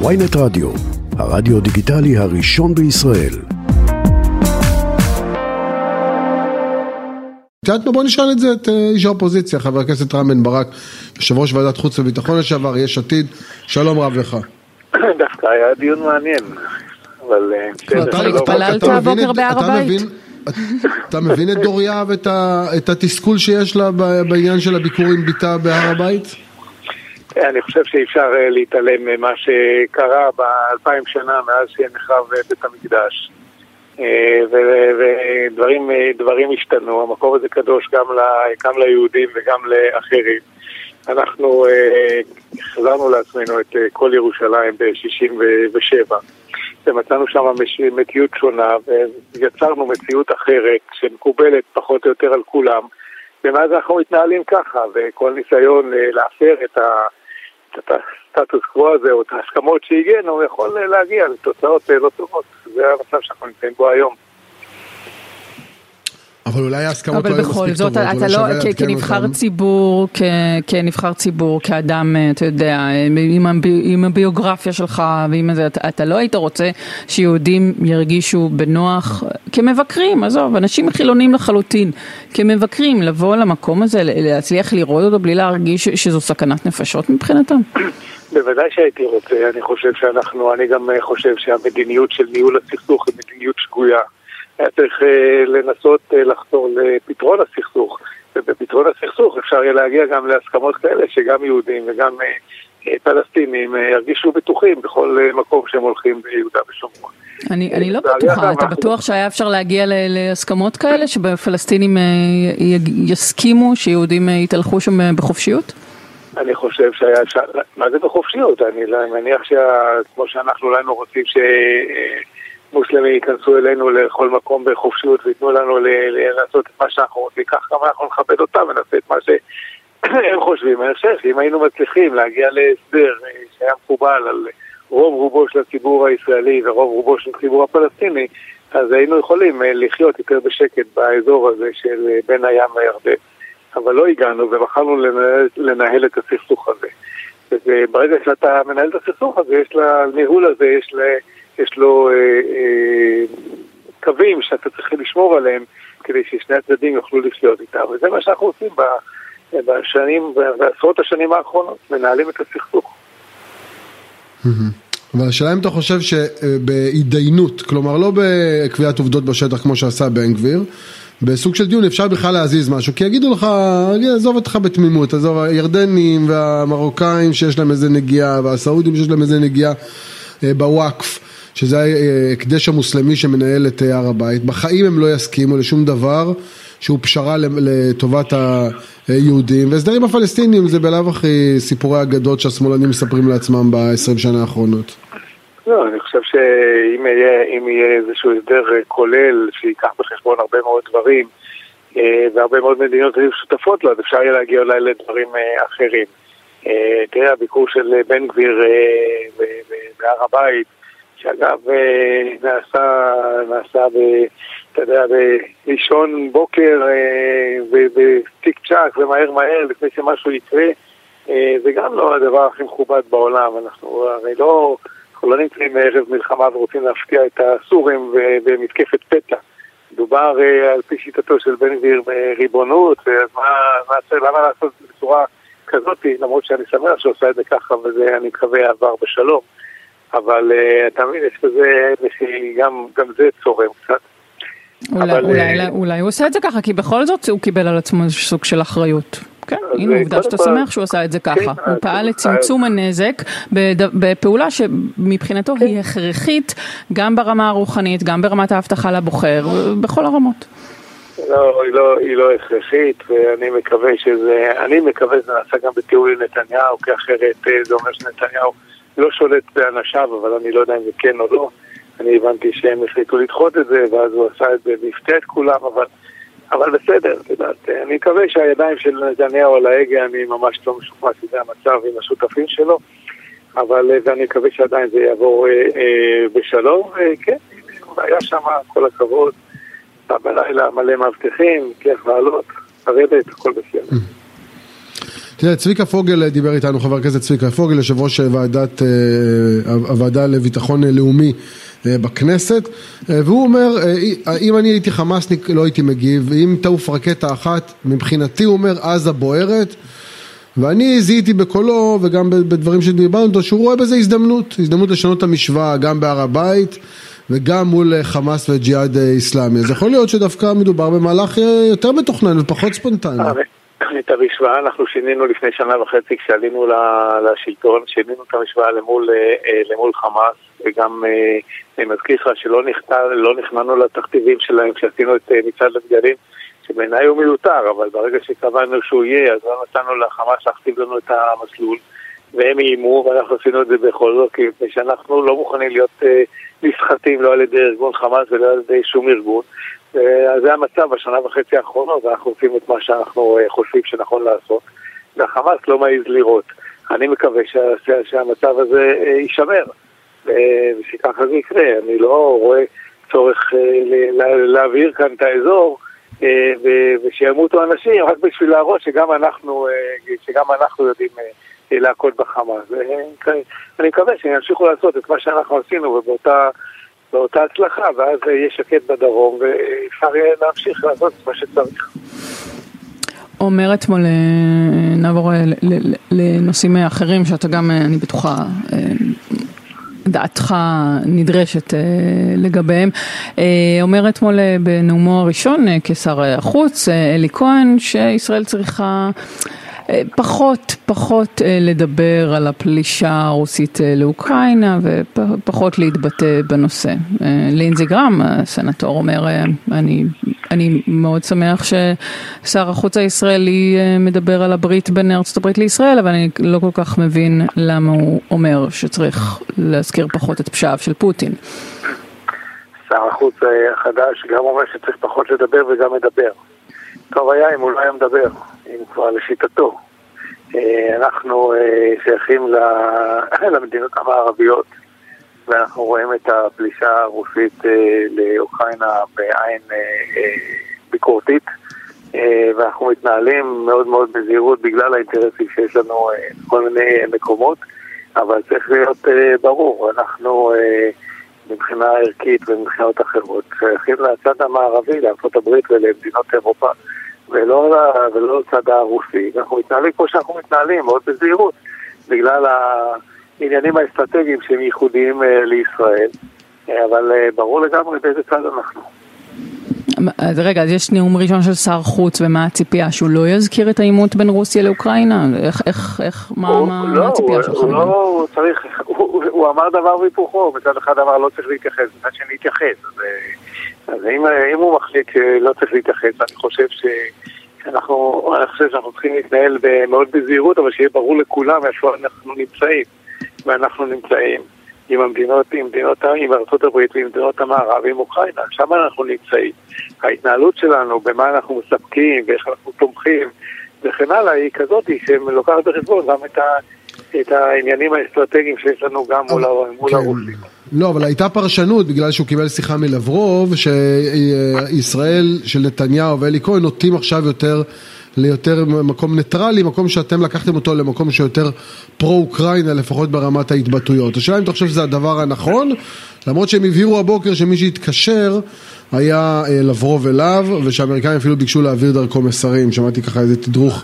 ויינט רדיו, הרדיו דיגיטלי הראשון בישראל. את יודעת מה? בוא נשאל את זה את אה, איש האופוזיציה, חבר הכנסת רם בן ברק, יושב ראש ועדת חוץ וביטחון לשעבר, יש עתיד, שלום רב לך. דווקא היה דיון מעניין, אבל אה, אתה- שלום. התפללת הבוקר בהר הבית? אתה מבין את דוריה ואת התסכול שיש לה בעניין של הביקור עם בתה בהר הבית? אני חושב שאי אפשר אה, להתעלם ממה שקרה באלפיים שנה מאז שנחרב אה, בית המקדש. אה, ודברים דברים השתנו, המקום הזה קדוש גם, ל- גם ליהודים וגם לאחרים. אנחנו החזרנו לעצמנו את כל ירושלים ב-67 ומצאנו שם מציאות שונה ויצרנו מציאות אחרת שמקובלת פחות או יותר על כולם ומאז אנחנו מתנהלים ככה וכל ניסיון להפר את ה- את הסטטוס קוו הזה או את ההסכמות שהגענו יכול להגיע לתוצאות אה, לא טובות זה המצב שאנחנו נמצאים בו היום. אבל אולי ההסכמות לא אבל היו בכל מספיק זאת, טובות, אתה אולי לא, שווה כ- לעדכן כנבחר אותם. ציבור, כ- כנבחר ציבור, כאדם, אה, אתה יודע, עם הבי- עם הביוגרפיה שלך ועם זה, אתה- אתה לא היית רוצה שיהודים ירגישו בנוח, כמבקרים, עזוב, אנשים חילונים לחלוטין, כמבקרים, לבוא למקום הזה, להצליח לראות אותו בלי להרגיש שזו סכנת נפשות מבחינתם? בוודאי שהייתי רוצה, אני חושב שאנחנו, אני גם אה, חושב שהמדיניות של ניהול הסכסוך היא מדיניות שגויה. היה צריך אה, לנסות אה, לחתור לפתרון הסכסוך, ובפתרון הסכסוך אפשר יהיה להגיע גם להסכמות כאלה שגם יהודים וגם אה, פלסטינים ירגישו בטוחים בכל מקום שהם הולכים ביהודה ושומרון. אני, אני לא בטוחה, אתה בטוח שהיה אפשר להגיע להסכמות כאלה, שבפלסטינים י- יסכימו שיהודים יתהלכו שם בחופשיות? אני חושב שהיה אפשר, מה זה בחופשיות? אני לא- מניח שכמו שאנחנו לא היינו רוצים שמוסלמים ייכנסו אלינו לכל מקום בחופשיות וייתנו לנו ל- ל- לעשות את מה שאנחנו רוצים, כך גם אנחנו נכבד אותם ונעשה את מה שהם חושבים. אני חושב שאם היינו מצליחים להגיע להסדר אה, שהיה מקובל על רוב רובו של הציבור הישראלי ורוב רובו של הציבור הפלסטיני, אז היינו יכולים אה, לחיות יותר בשקט באזור הזה של אה, בין הים לירדן. אבל לא הגענו ובחרנו לנהל, לנהל את הסכסוך הזה. וברגע שאתה מנהל את הסכסוך הזה, יש לניהול הזה, יש, לה, יש לו אה, אה, קווים שאתה צריך לשמור עליהם כדי ששני הצדדים יוכלו לחיות איתם. וזה מה שאנחנו עושים ב- בשנים, בעשרות השנים האחרונות, מנהלים את הסכסוך. אבל השאלה אם אתה חושב שבהתדיינות, כלומר לא בקביעת עובדות בשטח כמו שעשה בן גביר, בסוג של דיון אפשר בכלל להזיז משהו, כי יגידו לך, עזוב אותך בתמימות, עזוב, הירדנים והמרוקאים שיש להם איזה נגיעה, והסעודים שיש להם איזה נגיעה אה, בוואקף, שזה ההקדש המוסלמי שמנהל את הר הבית, בחיים הם לא יסכימו לשום דבר שהוא פשרה לטובת היהודים, והסדרים הפלסטינים זה בלאו הכי סיפורי אגדות שהשמאלנים מספרים לעצמם ב-20 שנה האחרונות. לא, אני חושב שאם יהיה, יהיה איזשהו הסדר כולל שייקח בחשבון הרבה מאוד דברים אה, והרבה מאוד מדינות היו שותפות לו, אז אפשר יהיה להגיע אולי לדברים אה, אחרים. אה, תראה, הביקור של בן גביר בהר הבית, שאגב אה, נעשה, נעשה ב... אתה יודע, באישון בוקר אה, בטיק צ'אק ומהר מהר לפני שמשהו יקרה, אה, זה גם לא הדבר הכי מכובד בעולם. אנחנו הרי לא... אנחנו לא נמצאים ערב מלחמה ורוצים להפתיע את הסורים במתקפת פתע. מדובר אה, על פי שיטתו של בן גביר בריבונות, אז מה, למה לעשות את זה בצורה כזאת, למרות שאני שמח שהוא עושה את זה ככה, וזה אני מקווה יעבר בשלום. אבל אה, אתה מבין, יש איזושהי, גם, גם זה צורם קצת. אולי, אבל, אולי, אה, אולי הוא עושה את זה ככה, כי בכל זאת הוא קיבל על עצמו סוג של אחריות. כן, הנה אה, עובדה שאתה כל- שמח שהוא עשה את זה ככה. כן, הוא פעל לצמצום הנזק בפעולה שמבחינתו כן. היא הכרחית גם ברמה הרוחנית, גם ברמת ההבטחה לבוחר, בכל הרמות. לא, היא לא, היא לא הכרחית, ואני מקווה שזה, אני מקווה שזה נעשה גם בתיאום עם נתניהו, כי אחרת זה אומר שנתניהו לא שולט באנשיו, אבל אני לא יודע אם זה כן או לא. אני הבנתי שהם החליטו לדחות את זה, ואז הוא עשה את זה והפתיע את כולם, אבל, אבל בסדר, את יודעת, אה, אני מקווה שהידיים של נתניהו על ההגה, אני ממש לא משוכנע שזה המצב עם השותפים שלו, אבל אה, ואני מקווה שעדיין זה יעבור אה, אה, בשלום, וכן, היה שם, כל הכבוד. בלילה מלא מאבטחים, כיף לעלות, לרדת, הכל בסדר. תראה, צביקה פוגל דיבר איתנו, חבר הכנסת צביקה פוגל, יושב ראש ועדת, הוועדה לביטחון לאומי בכנסת, והוא אומר, אם אני הייתי חמאסניק לא הייתי מגיב, אם תעוף רקטה אחת, מבחינתי הוא אומר, עזה בוערת, ואני זיהיתי בקולו וגם בדברים שדיברנו איתו שהוא רואה בזה הזדמנות, הזדמנות לשנות את המשוואה גם בהר הבית וגם מול חמאס וג'יהאד איסלאמי. אז יכול להיות שדווקא מדובר במהלך יותר מתוכנן ופחות ספונטני. את המשוואה אנחנו שינינו לפני שנה וחצי כשעלינו לשלטון, שינינו את המשוואה למול, למול חמאס וגם אני מזכיר לך שלא לא נכנענו לתכתיבים שלהם כשעשינו את מצעד הדגלים שבעיניי הוא מיותר, אבל ברגע שקבענו שהוא יהיה, אז לא נתנו לחמאס להכתיב לנו את המסלול, והם איימו, ואנחנו עשינו את זה בכל זאת, כי שאנחנו לא מוכנים להיות אה, נסחטים לא על ידי ארגון חמאס ולא על ידי שום ארגון. אז זה המצב בשנה וחצי האחרונות, ואנחנו עושים את מה שאנחנו אה, חושבים שנכון לעשות, והחמאס לא מעז לראות. אני מקווה שה, שהמצב הזה אה, יישמר, ושככה זה יקרה. אני לא רואה צורך להבהיר כאן את האזור. אה, ושימותו אנשים רק בשביל להראות שגם אנחנו, אה, שגם אנחנו יודעים אה, להכות בחמאס. אני מקווה שהם ימשיכו לעשות את מה שאנחנו עשינו ובאותה באותה הצלחה, ואז יהיה שקט בדרום ואפשר יהיה להמשיך לעשות מה שצריך. אומר אתמול, נעבור לנושאים אחרים שאתה גם, אני בטוחה, דעתך נדרשת לגביהם. אומר אתמול בנאומו הראשון כשר החוץ, אלי כהן, שישראל צריכה פחות, פחות לדבר על הפלישה הרוסית לאוקראינה ופחות להתבטא בנושא. לינזי גרם, הסנטור, אומר, אני, אני מאוד שמח ששר החוץ הישראלי מדבר על הברית בין ארצות הברית לישראל, אבל אני לא כל כך מבין למה הוא אומר שצריך להזכיר פחות את פשעיו של פוטין. שר החוץ החדש גם אומר שצריך פחות לדבר וגם מדבר. טוב היה אם הוא לא היה מדבר, כבר לשיטתו. אנחנו שייכים למדינות המערביות ואנחנו רואים את הפלישה הרוסית לאוקראינה בעין ביקורתית. ואנחנו מתנהלים מאוד מאוד בזהירות בגלל האינטרסים שיש לנו בכל מיני מקומות. אבל צריך להיות ברור, אנחנו מבחינה ערכית ומבחינות אחרות שייכים לצד המערבי, הברית ולמדינות אירופה ולא, ולא לצד הרוסי. אנחנו מתנהלים כמו שאנחנו מתנהלים, מאוד בזהירות, בגלל העניינים האסטרטגיים שהם ייחודיים לישראל, אבל ברור לגמרי באיזה צד אנחנו. אז רגע, אז יש נאום ראשון של שר חוץ, ומה הציפייה? שהוא לא יזכיר את העימות בין רוסיה לאוקראינה? איך, איך, איך, מה, הוא, מה, לא, מה הציפייה שלך? הוא לא, הוא צריך, הוא, הוא אמר דבר והיפוכו, מצד אחד אמר לא צריך להתייחס, מצד שני להתייחס. אז, אז אם, אם הוא מחליט שלא צריך להתייחס, אני חושב ש... אנחנו, אני חושב שאנחנו צריכים להתנהל מאוד בזהירות, אבל שיהיה ברור לכולם איפה אנחנו נמצאים. ואנחנו נמצאים עם המדינות, עם מדינות, עם ארצות הברית ועם מדינות המערב, עם אוקראינה, שם אנחנו נמצאים. ההתנהלות שלנו, במה אנחנו מספקים ואיך אנחנו תומכים וכן הלאה, היא כזאת שלוקחת בחשבון גם את, ה, את העניינים האסטרטגיים שיש לנו גם מול, מול כן. הרוסים. לא, אבל הייתה פרשנות, בגלל שהוא קיבל שיחה מלברוב, שישראל של נתניהו ואלי כהן נוטים עכשיו יותר ליותר מקום ניטרלי, מקום שאתם לקחתם אותו למקום שיותר פרו-אוקראינה, לפחות ברמת ההתבטאויות. השאלה אם אתה חושב שזה הדבר הנכון, למרות שהם הבהירו הבוקר שמי שהתקשר היה לברוב אליו, ושהאמריקאים אפילו ביקשו להעביר דרכו מסרים, שמעתי ככה איזה תדרוך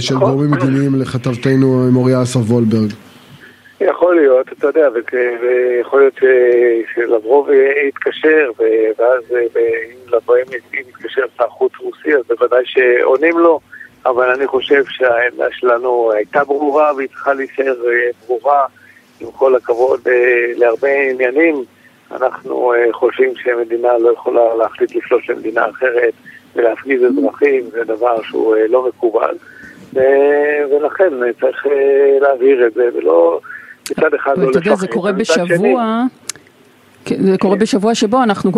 של גורמים מדיניים לכתבתנו מוריה אסף וולברג. יכול להיות, אתה יודע, ויכול להיות שלברוב יתקשר, ואז אם לבואים יתקשר שר חוץ רוסי, אז בוודאי שעונים לו, אבל אני חושב שהעמדה שלנו הייתה ברורה והיא צריכה להישאר ברורה, עם כל הכבוד להרבה עניינים. אנחנו חושבים שמדינה לא יכולה להחליט לפלוש למדינה אחרת ולהפגיז אזרחים, זה דבר שהוא לא מקובל. ולכן צריך להבהיר את זה, ולא... מצד אחד לא יודע, זה קורה בשבוע... זה קורה בשבוע שבו אנחנו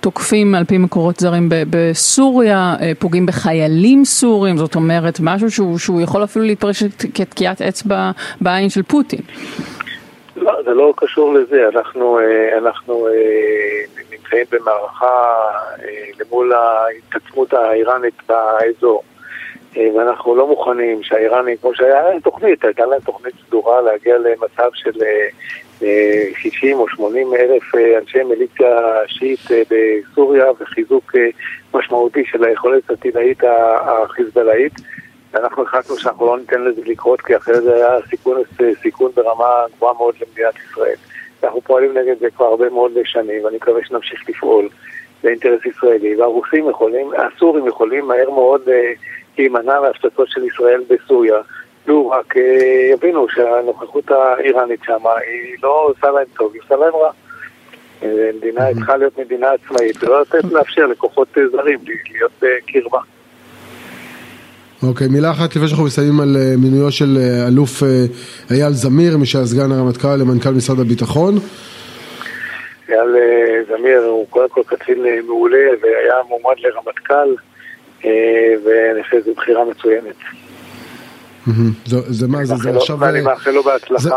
תוקפים על פי מקורות זרים בסוריה, פוגעים בחיילים סורים, זאת אומרת משהו שהוא, שהוא יכול אפילו להתפרש כתקיעת אצבע בעין של פוטין. לא, זה לא קשור לזה, אנחנו, אנחנו נמצאים במערכה למול ההתעצמות האיראנית באזור. ואנחנו לא מוכנים שהאיראנים, כמו שהיה להם תוכנית, הייתה להם תוכנית סדורה להגיע למצב של 60 או 80 אלף אנשי מיליציה שיעית בסוריה וחיזוק משמעותי של היכולת הטילאית החיזבאללאית. ואנחנו החלטנו שאנחנו לא ניתן לזה לקרות, כי אחרי זה היה סיכון, סיכון ברמה גבוהה מאוד למדינת ישראל. אנחנו פועלים נגד זה כבר הרבה מאוד שנים, ואני מקווה שנמשיך לפעול באינטרס ישראלי. והרוסים יכולים, הסורים יכולים מהר מאוד אה, להימנע מהשתתפות של ישראל בסוריה. לו רק אה, יבינו שהנוכחות האיראנית שם היא לא עושה להם טוב, היא עושה להם רע. אה, מדינה צריכה להיות מדינה עצמאית, ולא לתת לאפשר לכוחות זרים להיות קרבה. אוקיי, מילה אחת לפני שאנחנו מסיימים על אה, מינויו של אה, אלוף אה, אייל זמיר, מי שהיה סגן הרמטכ"ל למנכ"ל משרד הביטחון. אייל זמיר הוא קודם כל קצין מעולה והיה מועמד לרמטכ"ל ואני חושב שזו בחירה מצוינת. זה מה זה, זה עכשיו... ואני מאחל לו בהצלחה.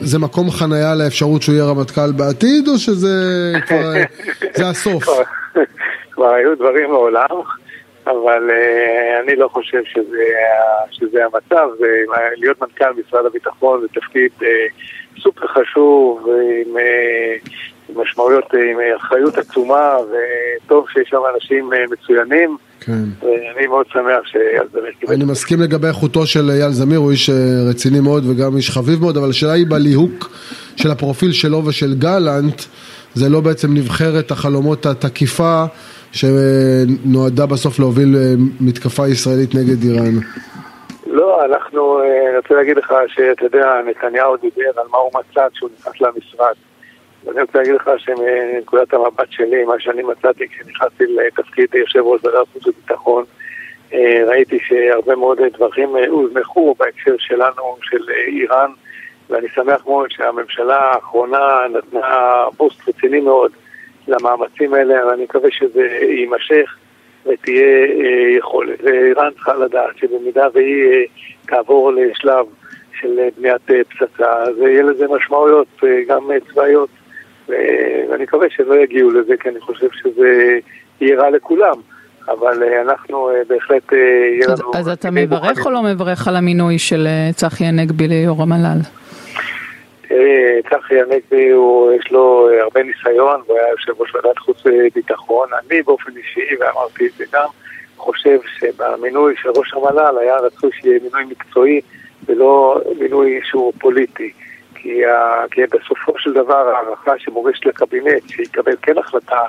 זה מקום חנייה לאפשרות שהוא יהיה רמטכ"ל בעתיד או שזה כבר, זה הסוף? כבר היו דברים מעולם. אבל uh, אני לא חושב שזה, המצב, להיות מנכ"ל משרד הביטחון זה תפקיד סופר חשוב, עם, משמעויות, עם אחריות עצומה, וטוב שיש שם אנשים מצוינים. כן. ואני מאוד שמח שאייל זמיר קיבל. אני מסכים לגבי איכותו של אייל זמיר, הוא איש רציני מאוד וגם איש חביב מאוד, אבל השאלה היא בליהוק של הפרופיל שלו ושל גלנט, זה לא בעצם נבחרת החלומות התקיפה. שנועדה בסוף להוביל אה, מתקפה ישראלית נגד איראן? לא, אנחנו, אה, אני רוצה להגיד לך שאתה יודע, נתניהו דיבר על מה הוא מצא כשהוא נכנס למשרד. ואני רוצה להגיד לך שמנקודת המבט שלי, מה שאני מצאתי כשנכנסתי לתפקיד יושב ראש ועדת חוץ וביטחון, אה, ראיתי שהרבה מאוד דברים הוזנחו בהקשר שלנו, של איראן, ואני שמח מאוד שהממשלה האחרונה נתנה בוסט רציני מאוד למאמצים האלה, ואני מקווה שזה יימשך ותהיה אה, יכולת. ואיראן צריכה לדעת שבמידה והיא אה, תעבור לשלב של אה, בניית אה, פצצה, אז יהיה לזה משמעויות אה, גם אה, צבאיות, ואני מקווה שלא יגיעו לזה, כי אני חושב שזה יהיה רע לכולם. אבל אה, אנחנו אה, בהחלט יהיה לנו... אז אתה מברך או לא מברך על המינוי של צחי הנגבי ליו"ר המל"ל? צחי הנגבי, יש לו אה, הרבה ניסיון, הוא היה יושב ראש ועדת חוץ וביטחון. אני באופן אישי, ואמרתי את זה גם, חושב שבמינוי של ראש המל"ל היה רצוי שיהיה מינוי מקצועי ולא מינוי שהוא פוליטי. כי, ה... כי בסופו של דבר הערכה שמוגשת לקבינט, שיקבל כן החלטה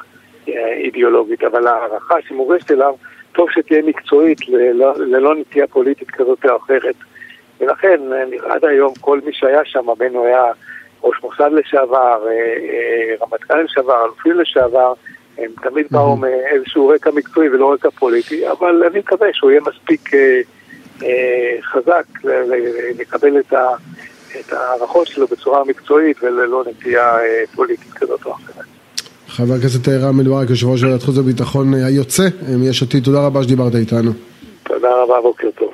אה, אידיאולוגית, אבל הערכה שמוגשת אליו, טוב שתהיה מקצועית ללא, ללא נטייה פוליטית כזאת או אחרת. ולכן עד היום כל מי שהיה שם, בין הוא היה ראש מוסד לשעבר, אה, אה, רמטכ"ל לשעבר, אלופים לשעבר, הם תמיד באו מאיזשהו רקע מקצועי ולא רקע פוליטי, אבל אני מקווה שהוא יהיה מספיק אה, חזק לקבל את, את ההערכות שלו בצורה מקצועית וללא נטייה פוליטית כזאת או אחרת. חבר הכנסת רם ברק, יושב ראש ועדת חוץ וביטחון היוצא מיש עתיד, תודה רבה שדיברת איתנו. תודה רבה, בוקר טוב.